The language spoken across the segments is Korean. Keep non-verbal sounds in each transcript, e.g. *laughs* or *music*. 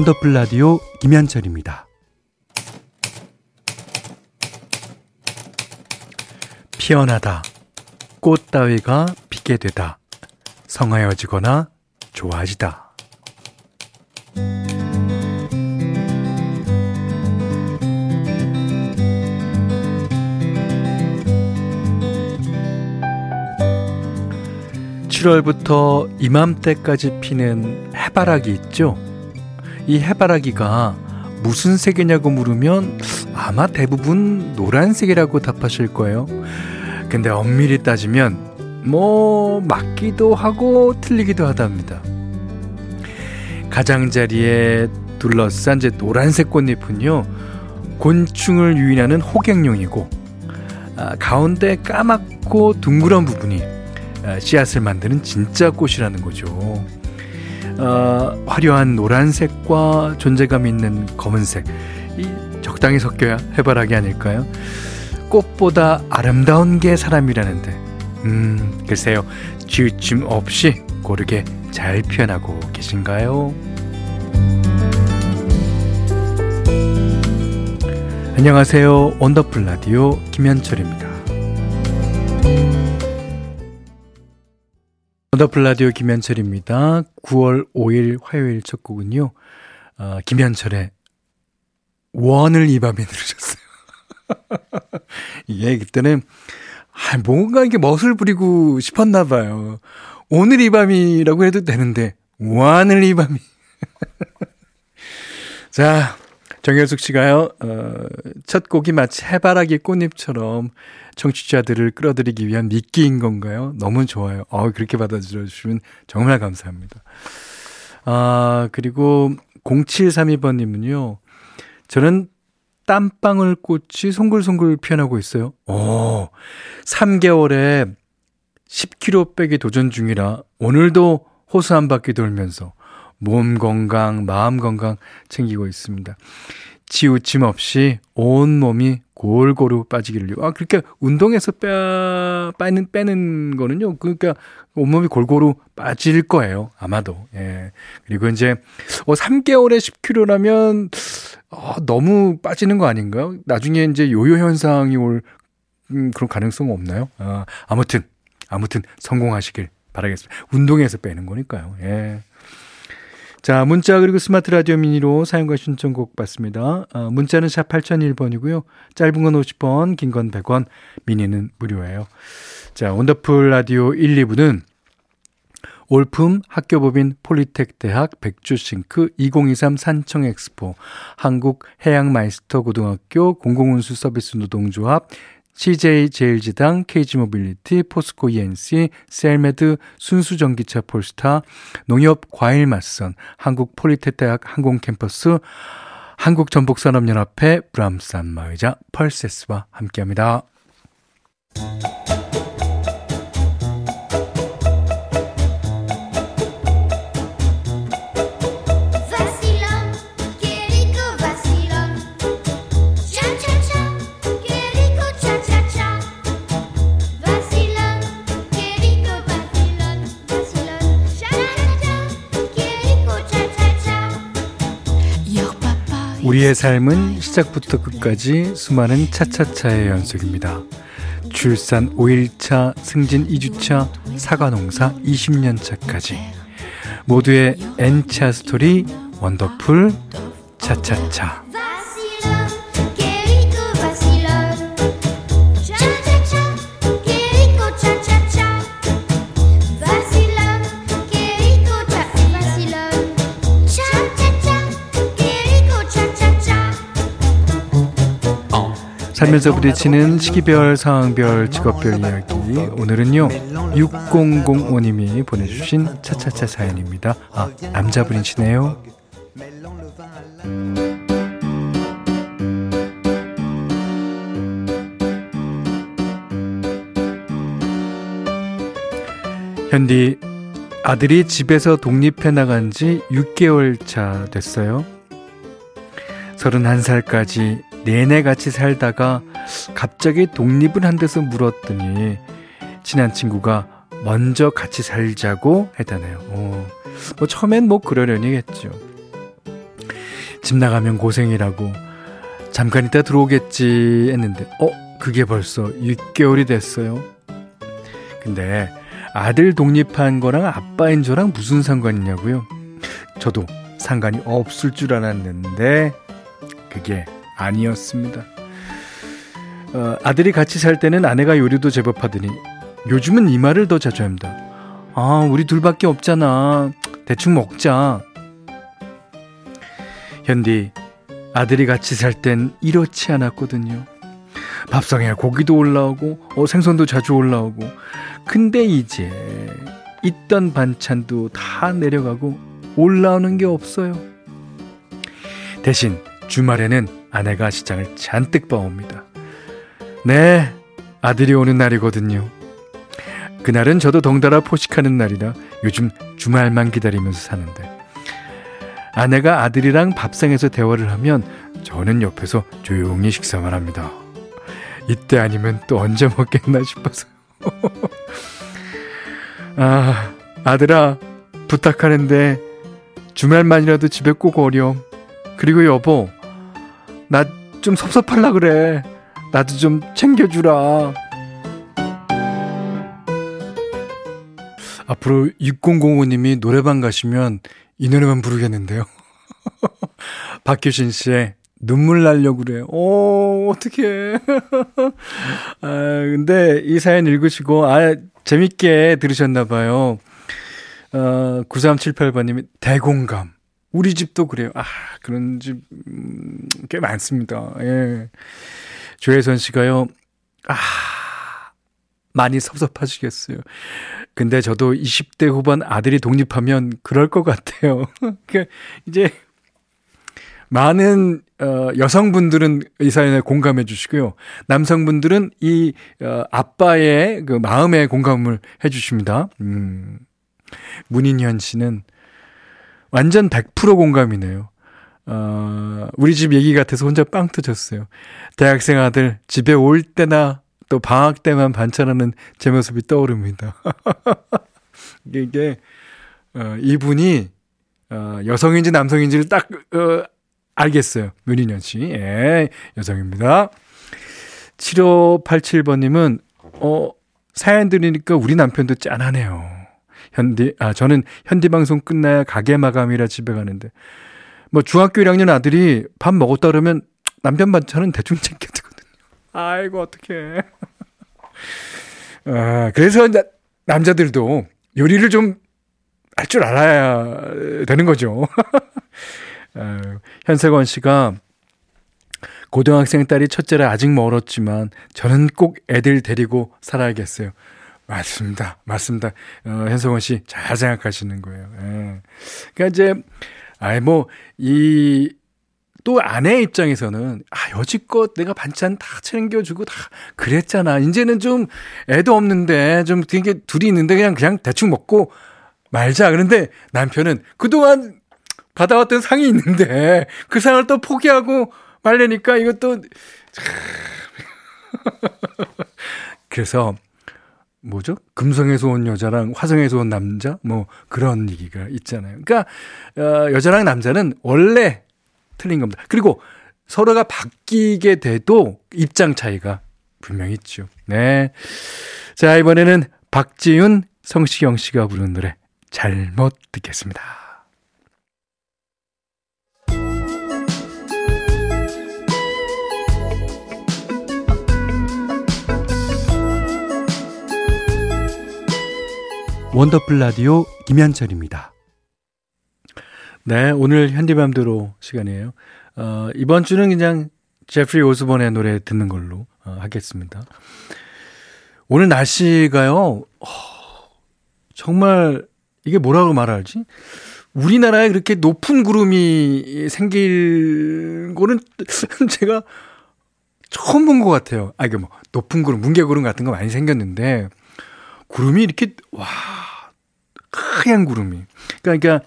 원더풀 라디오 김현철입니다. 피어나다. 꽃 따위가 피게 되다. 성하여지거나 좋아지다. 7월부터 이맘때까지 피는 해바라기 있죠? 이 해바라기가 무슨 색이냐고 물으면 아마 대부분 노란색이라고 답하실 거예요. 근데 엄밀히 따지면 뭐 맞기도 하고 틀리기도 하답니다. 가장자리에 둘러싼 제 노란색 꽃잎은요 곤충을 유인하는 호갱용이고 아, 가운데 까맣고 둥그런 부분이 아, 씨앗을 만드는 진짜 꽃이라는 거죠. 어, 화려한 노란색과 존재감 있는 검은색. 이 적당히 섞여야 해바라기 아닐까요? 꽃보다 아름다운 게 사람이라는데. 음 글쎄요. 지읒짐 없이 고르게 잘 표현하고 계신가요? 안녕하세요. 원더풀 라디오 김현철입니다 원더풀 라디오 김현철입니다 9월 5일 화요일 첫 곡은요 어, 김현철의 오늘 이 밤이 들으셨어요 *laughs* 예, 그때는 아, 뭔가 이게 멋을 부리고 싶었나 봐요. 오늘 이 밤이라고 해도 되는데 오늘 이 밤이. *laughs* 자, 정현숙 씨가요. 어, 첫 곡이 마치 해바라기 꽃잎처럼 청취자들을 끌어들이기 위한 미끼인 건가요? 너무 좋아요. 어, 그렇게 받아들여 주시면 정말 감사합니다. 아, 그리고 0732번님은요. 저는 땀방울 꽃이 송글송글 피어나고 있어요. 오, 3개월에 10kg 빼기 도전 중이라 오늘도 호수 한 바퀴 돌면서 몸 건강, 마음 건강 챙기고 있습니다. 치우침 없이 온 몸이 골고루 빠지기를. 아, 그렇게 운동해서 빼, 빼는, 빼는 거는요. 그러니까 온몸이 골고루 빠질 거예요. 아마도. 예. 그리고 이제, 어, 3개월에 10kg라면, 어, 너무 빠지는 거 아닌가요? 나중에 이제 요요 현상이 올, 음, 그런 가능성 없나요? 아, 아무튼, 아무튼 성공하시길 바라겠습니다. 운동해서 빼는 거니까요. 예. 자, 문자 그리고 스마트 라디오 미니로 사연과 신청곡 받습니다. 어, 문자는 샵 8001번이고요. 짧은 건 50원, 긴 건 100원, 미니는 무료예요. 자, 원더풀 라디오 1, 2부는 올품 학교법인 폴리텍 대학 백조씽크 2023 산청 엑스포 한국 해양 마이스터 고등학교 공공운수 서비스 노동조합 CJ 제일지당, KG모빌리티, 포스코 ENC, 셀메드, 순수전기차 폴스타, 농협과일맛선, 한국폴리테대학 항공캠퍼스, 한국전복산업연합회, 브람산마의자, 펄세스와 함께합니다. 우리의 삶은 시작부터 끝까지 수많은 차차차의 연속입니다. 출산 5일차, 승진 2주차, 사과농사 20년차까지 모두의 N차 스토리 원더풀 차차차 살면서 부딪히는 시기별, 상황별, 직업별 이야기. 오늘은요, 6005님이 보내주신 차차차 사연입니다. 아, 남자분이시네요. 현디, 아들이 집에서 독립해 나간 지 6개월 차 됐어요. 31살까지 내내 같이 살다가 갑자기 독립을 한 데서 물었더니 친한 친구가 먼저 같이 살자고 했다네요. 어, 뭐 처음엔 뭐 그러려니겠죠. 집 나가면 고생이라고 잠깐 있다 들어오겠지 했는데 어 그게 벌써 6개월이 됐어요. 근데 아들 독립한 거랑 아빠인 저랑 무슨 상관이냐고요? 저도 상관이 없을 줄 알았는데 그게 아니었습니다. 어, 아들이 같이 살 때는 아내가 요리도 제법 하더니 요즘은 이 말을 더 자주 합니다. 아, 우리 둘밖에 없잖아. 대충 먹자. 현디, 아들이 같이 살 땐 이렇지 않았거든요. 밥상에 고기도 올라오고, 어, 생선도 자주 올라오고. 근데 이제, 있던 반찬도 다 내려가고, 올라오는 게 없어요. 대신, 주말에는 아내가 시장을 잔뜩 봐옵니다. 네, 아들이 오는 날이거든요. 그날은 저도 덩달아 포식하는 날이라 요즘 주말만 기다리면서 사는데 아내가 아들이랑 밥상에서 대화를 하면 저는 옆에서 조용히 식사만 합니다. 이때 아니면 또 언제 먹겠나 싶어서. *laughs* 아, 아들아, 부탁하는데 주말만이라도 집에 꼭 오렴. 그리고 여보, 나 좀 섭섭할라 그래. 나도 좀 챙겨주라. 앞으로 6005님이 노래방 가시면 이 노래만 부르겠는데요. *laughs* 박효신 씨의 눈물 날려 그래. 오, 어떡해. *laughs* 아, 근데 이 사연 읽으시고, 아, 재밌게 들으셨나봐요. 어, 9378번님이 대공감. 우리 집도 그래요. 아, 그런 집, 음, 꽤 많습니다. 예. 조혜선 씨가요, 아, 많이 섭섭하시겠어요. 근데 저도 20대 후반 아들이 독립하면 그럴 것 같아요. *laughs* 그러니까 이제 많은 어, 여성분들은 이 사연에 공감해 주시고요. 남성분들은 이 어, 아빠의 그 마음에 공감을 해 주십니다. 음. 문인현 씨는 완전 100% 공감이네요. 어, 우리 집 얘기 같아서 혼자 빵 터졌어요. 대학생 아들 집에 올 때나 또 방학 때만 반찬하는 제 모습이 떠오릅니다. *laughs* 이게, 어, 이분이, 어, 여성인지 남성인지를 딱, 어, 알겠어요. 문인현 씨. 예, 여성입니다. 7587번님은, 어, 사연 들으니까 우리 남편도 짠하네요. 현디, 아, 저는 현디 방송 끝나야 가게 마감이라 집에 가는데, 뭐 중학교 1학년 아들이 밥 먹었다 그러면 남편 반찬은 대충 챙겨두고 아이고, 어떡해. 아, 그래서 남자들도 요리를 좀 할 줄 알아야 되는 거죠. *laughs* 아, 현세권 씨가 고등학생 딸이 첫째라 아직 멀었지만 저는 꼭 애들 데리고 살아야겠어요. 맞습니다. 맞습니다. 어, 현성원 씨 잘 생각하시는 거예요. 예. 그러니까 이제 아이 뭐이 또 아내 입장에서는 아 여지껏 내가 반찬 다 챙겨주고 다 그랬잖아. 이제는 좀 애도 없는데 좀 되게 둘이 있는데 그냥 그냥 대충 먹고 말자. 그런데 남편은 그동안 받아왔던 상이 있는데 그 상을 또 포기하고 말려니까 이것도 *laughs* 그래서 뭐죠? 금성에서 온 여자랑 화성에서 온 남자 뭐 그런 얘기가 있잖아요. 그러니까 어, 여자랑 남자는 원래 틀린 겁니다. 그리고 서로가 바뀌게 돼도 입장 차이가 분명히 있죠. 네. 자, 이번에는 박지윤, 성시경 씨가 부른 노래 잘못 듣겠습니다. 원더풀 라디오 김현철입니다. 네, 오늘 현디맘대로 시간이에요. 어, 이번 주는 그냥 제프리 오스본의 노래 듣는 걸로 어, 하겠습니다. 오늘 날씨가요, 어, 정말 이게 뭐라고 말하지? 우리나라에 그렇게 높은 구름이 생길 거는 *laughs* 제가 처음 본 것 같아요. 아, 이게 뭐, 높은 구름, 뭉게구름 같은 거 많이 생겼는데, 구름이 이렇게, 와, 하얀 구름이. 그러니까, 그러니까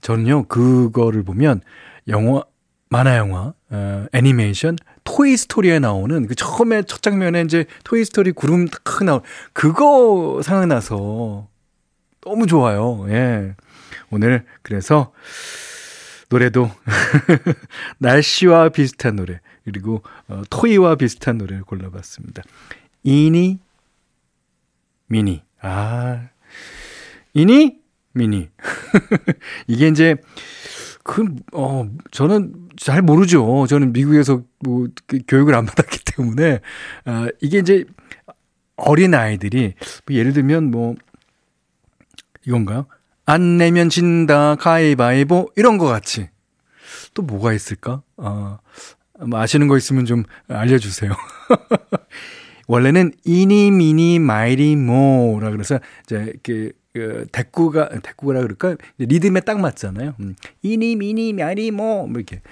저는요, 그거를 보면 영화, 만화 영화, 어, 애니메이션, 토이 스토리에 나오는 그 처음에 첫 장면에 이제 토이 스토리 구름 탁 나오 그거 생각나서 너무 좋아요. 예. 오늘 그래서 노래도 *laughs* 날씨와 비슷한 노래 그리고 어, 토이와 비슷한 노래를 골라봤습니다. 이니 미니 아 이니 미니 *laughs* 이게 이제 그어 저는 잘 모르죠. 저는 미국에서 뭐그 교육을 안 받았기 *laughs* 때문에 아 이게 이제 어린 아이들이 뭐 예를 들면 뭐 이건가요? 안 내면 진다 가위바위보 이런 거 같이 또 뭐가 있을까? 아, 뭐 아시는 거 있으면 좀 알려주세요. *laughs* 원래는 eeny meeny miny moe라 그래서 이제 그, 그 대꾸가 대꾸라 그럴까 리듬에 딱 맞잖아요. 음. eeny meeny miny moe 뭐 이렇게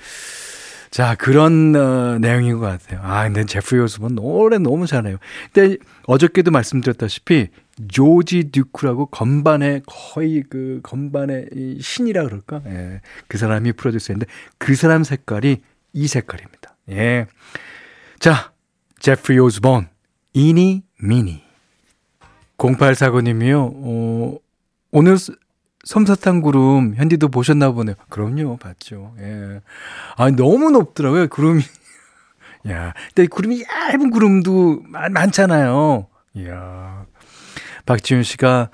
자, 그런 어, 내용인 것 같아요. 아, 근데 제프리 오스본 노래 너무 잘해요. 근데 어저께도 말씀드렸다시피 조지 듀크라고 건반의 거의 그 건반의 신이라 그럴까? 예. 그 사람이 프로듀서인데 그 사람 색깔이 이 색깔입니다. 예. 자, 제프리 오스본 이니 미니 0849님이요. 어, 오늘 솜사탕 구름 현디도 보셨나 보네요. 그럼요, 봤죠. 예. 아 너무 높더라고요, 구름이. *laughs* 야, 근데 구름이 얇은 구름도 많, 많잖아요. 이야. 박지윤 씨가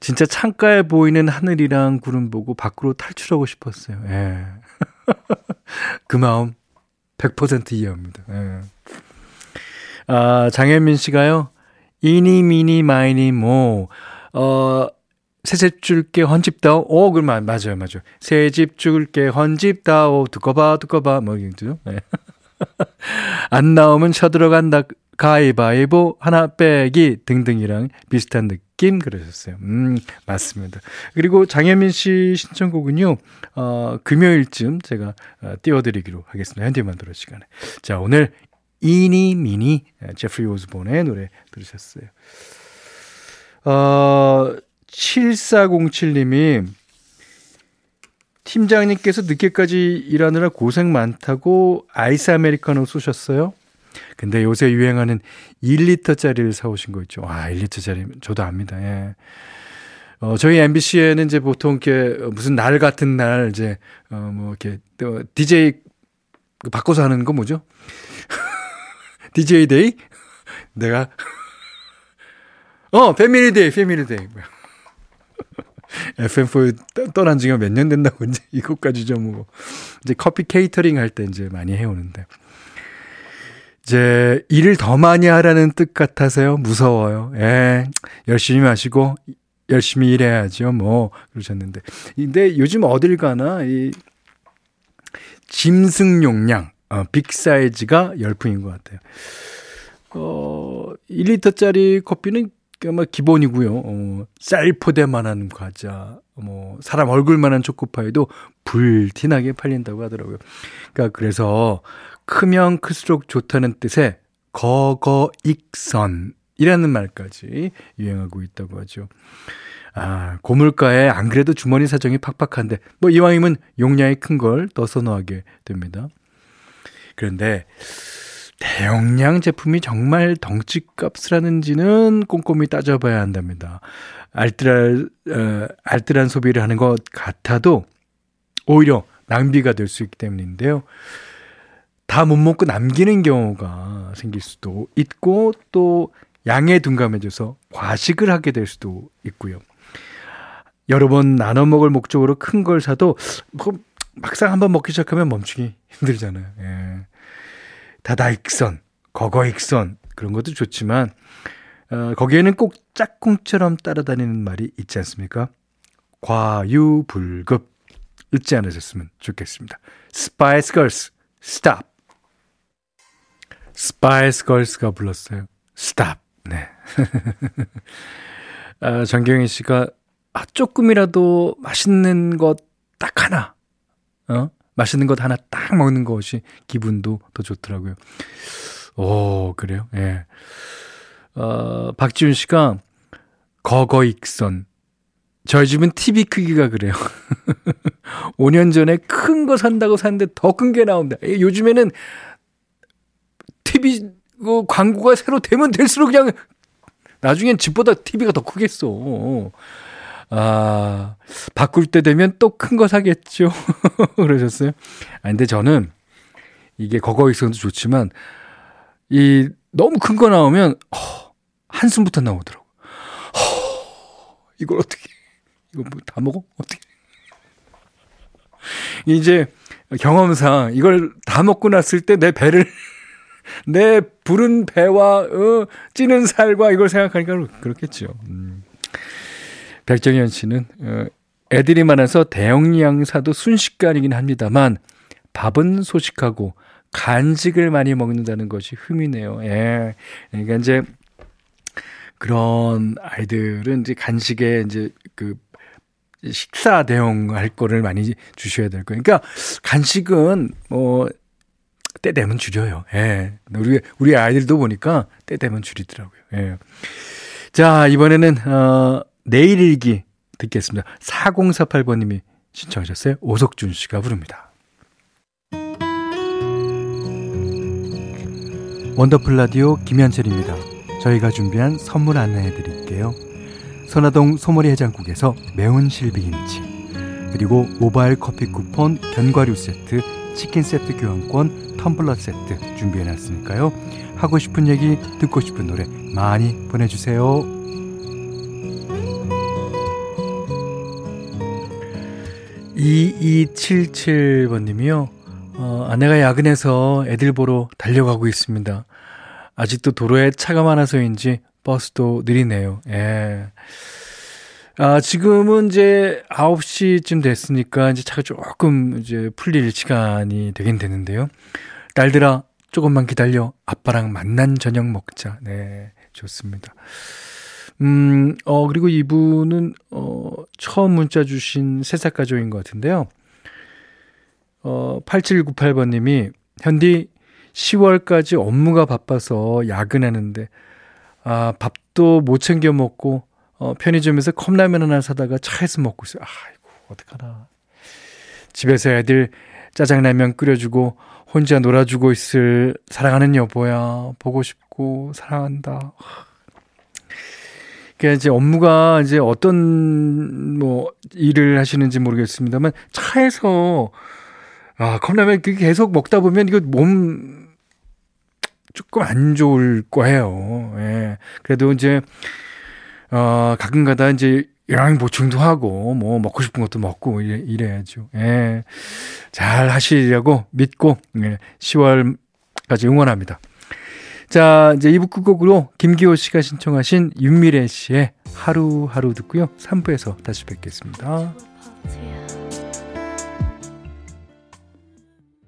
진짜 창가에 보이는 하늘이랑 구름 보고 밖으로 탈출하고 싶었어요. 예. *laughs* 그 마음 100% 이해합니다. 예. 아, 장현민 씨가요. 이니 미니 마이니 모 어, 새집 줄게 헌집다오. 오, 그럼 맞아요, 맞아요. 새집 줄게 헌집다오. 두꺼 봐, 두꺼 봐. 뭐, 이죠 네. *laughs* 안 나오면 쳐들어간다. 가위바위보, 하나 빼기 등등이랑 비슷한 느낌 그러셨어요. 음, 맞습니다. 그리고 장현민 씨 신청곡은요, 어, 금요일쯤 제가 어, 띄워드리기로 하겠습니다. 현디만 들어 시간에. 자, 오늘 이니 미니 제프리 오즈본의 노래 들으셨어요. 어, 7407님이 팀장님께서 늦게까지 일하느라 고생 많다고 아이스 아메리카노 쏘셨어요? 근데 요새 유행하는 1리터짜리를 사오신 거 있죠. 아, 1리터짜리 저도 압니다. 예. 어, 저희 MBC에는 이제 보통 이렇게 무슨 날 같은 날 이제 어, 뭐 이렇게 또 DJ 그 바꿔서 하는 거 뭐죠? DJ day? *laughs* 내가 어, family day, family day. FM4U *laughs* 떠난 지가 몇 년 된다고 이제 *laughs* 이것까지 좀 뭐, 이제 커피 케이터링 할 때 이제 많이 해오는데. 이제 일을 더 많이 하라는 뜻 같아서요. 무서워요. 예. 열심히 마시고 열심히 일해야죠. 뭐 그러셨는데. 근데 요즘 어딜 가나 이 짐승 용량 어, 빅 사이즈가 열풍인 것 같아요. 어, 1리터짜리 커피는 뭐 기본이고요. 어, 쌀포대만한 과자, 뭐 사람 얼굴만한 초코파이도 불티나게 팔린다고 하더라고요. 그러니까 그래서 크면 클수록 좋다는 뜻의 거거익선이라는 말까지 유행하고 있다고 하죠. 아, 고물가에 안 그래도 주머니 사정이 팍팍한데 뭐 이왕이면 용량이 큰 걸 더 선호하게 됩니다. 그런데 대용량 제품이 정말 덩치값을 하는지는 꼼꼼히 따져봐야 한답니다. 알뜰한, 어, 알뜰한 소비를 하는 것 같아도 오히려 낭비가 될 수 있기 때문인데요. 다 못 먹고 남기는 경우가 생길 수도 있고 또 양에 둔감해져서 과식을 하게 될 수도 있고요. 여러 번 나눠 먹을 목적으로 큰 걸 사도 뭐 막상 한번 먹기 시작하면 멈추기 힘들잖아요. 예. 다다익선, 거거익선 그런 것도 좋지만 어, 거기에는 꼭 짝꿍처럼 따라다니는 말이 있지 않습니까? 과유불급 잊지 않으셨으면 좋겠습니다. 스파이스 걸스 Stop 스파이스 걸스가 불렀어요. Stop 네. *laughs* 아, 정경희 씨가 아, 조금이라도 맛있는 것 딱 하나 어? 맛있는 것 하나 딱 먹는 것이 기분도 더 좋더라고요. 오, 그래요? 예. 어, 박지훈 씨가 거거익선. 저희 집은 TV 크기가 그래요. *laughs* 5년 전에 큰 거 산다고 샀는데 더 큰 게 나옵니다. 요즘에는 TV 그 광고가 새로 되면 될수록 그냥 나중엔 집보다 TV가 더 크겠어. 아, 바꿀 때 되면 또 큰 거 사겠죠. *laughs* 그러셨어요? 아, 근데 저는 이게 거거익성도 좋지만, 이, 너무 큰 거 나오면, 허, 한숨부터 나오더라고. 허, 이걸 어떻게, 이거 뭐 다 먹어? 어떻게. 이제 경험상 이걸 다 먹고 났을 때 내 배를 *laughs* 내 부른 배와 어, 찌는 살과 이걸 생각하니까 그렇겠죠. 음. 백정현 씨는 어, 애들이 많아서 대용량 사도 순식간이긴 합니다만 밥은 소식하고 간식을 많이 먹는다는 것이 흠이네요. 예. 그러니까 이제 그런 아이들은 이제 간식에 이제 그 식사 대용할 거를 많이 주셔야 될 거예요. 그러니까 간식은 뭐 때 되면 줄여요. 예. 우리 우리 아이들도 보니까 때 되면 줄이더라고요. 예. 자, 이번에는 어 내일 일기 듣겠습니다. 4048번 님이 신청하셨어요. 오석준 씨가 부릅니다. 원더풀 라디오 김현철입니다. 저희가 준비한 선물 안내해 드릴게요. 선화동 소머리 해장국에서 매운 실비김치 그리고 모바일 커피 쿠폰 견과류 세트 치킨 세트 교환권 텀블러 세트 준비해 놨으니까요 하고 싶은 얘기 듣고 싶은 노래 많이 보내주세요 2277번님이요 어, 아내가 야근해서 애들 보러 달려가고 있습니다 아직도 도로에 차가 많아서인지 버스도 느리네요. 예. 아, 지금은 이제 9시쯤 됐으니까 이제 차가 조금 이제 풀릴 시간이 되긴 되는데요. 딸들아, 조금만 기다려. 아빠랑 만난 저녁 먹자. 네, 좋습니다. 음, 어, 그리고 이분은, 어, 처음 문자 주신 세살 가족인 것 같은데요. 어, 8798번님이, 현디 10월까지 업무가 바빠서 야근하는데, 아, 밥도 못 챙겨 먹고, 어, 편의점에서 컵라면 하나 사다가 차에서 먹고 있어요. 아이고, 어떡하나. 집에서 애들 짜장라면 끓여주고, 혼자 놀아주고 있을 사랑하는 여보야. 보고 싶고, 사랑한다. 그러니까 이제 업무가 이제 어떤 뭐 일을 하시는지 모르겠습니다만 차에서 아 컵라면 계속 먹다 보면 이거 몸 조금 안 좋을 거예요. 예. 그래도 이제, 어, 가끔 가다 이제 영양 보충도 하고, 뭐, 먹고 싶은 것도 먹고, 이래, 이래야죠. 예. 잘 하시려고 믿고, 예. 10월까지 응원합니다. 자, 이제 2부 끝곡으로 김기호 씨가 신청하신 윤미래 씨의 하루하루 듣고요. 3부에서 다시 뵙겠습니다.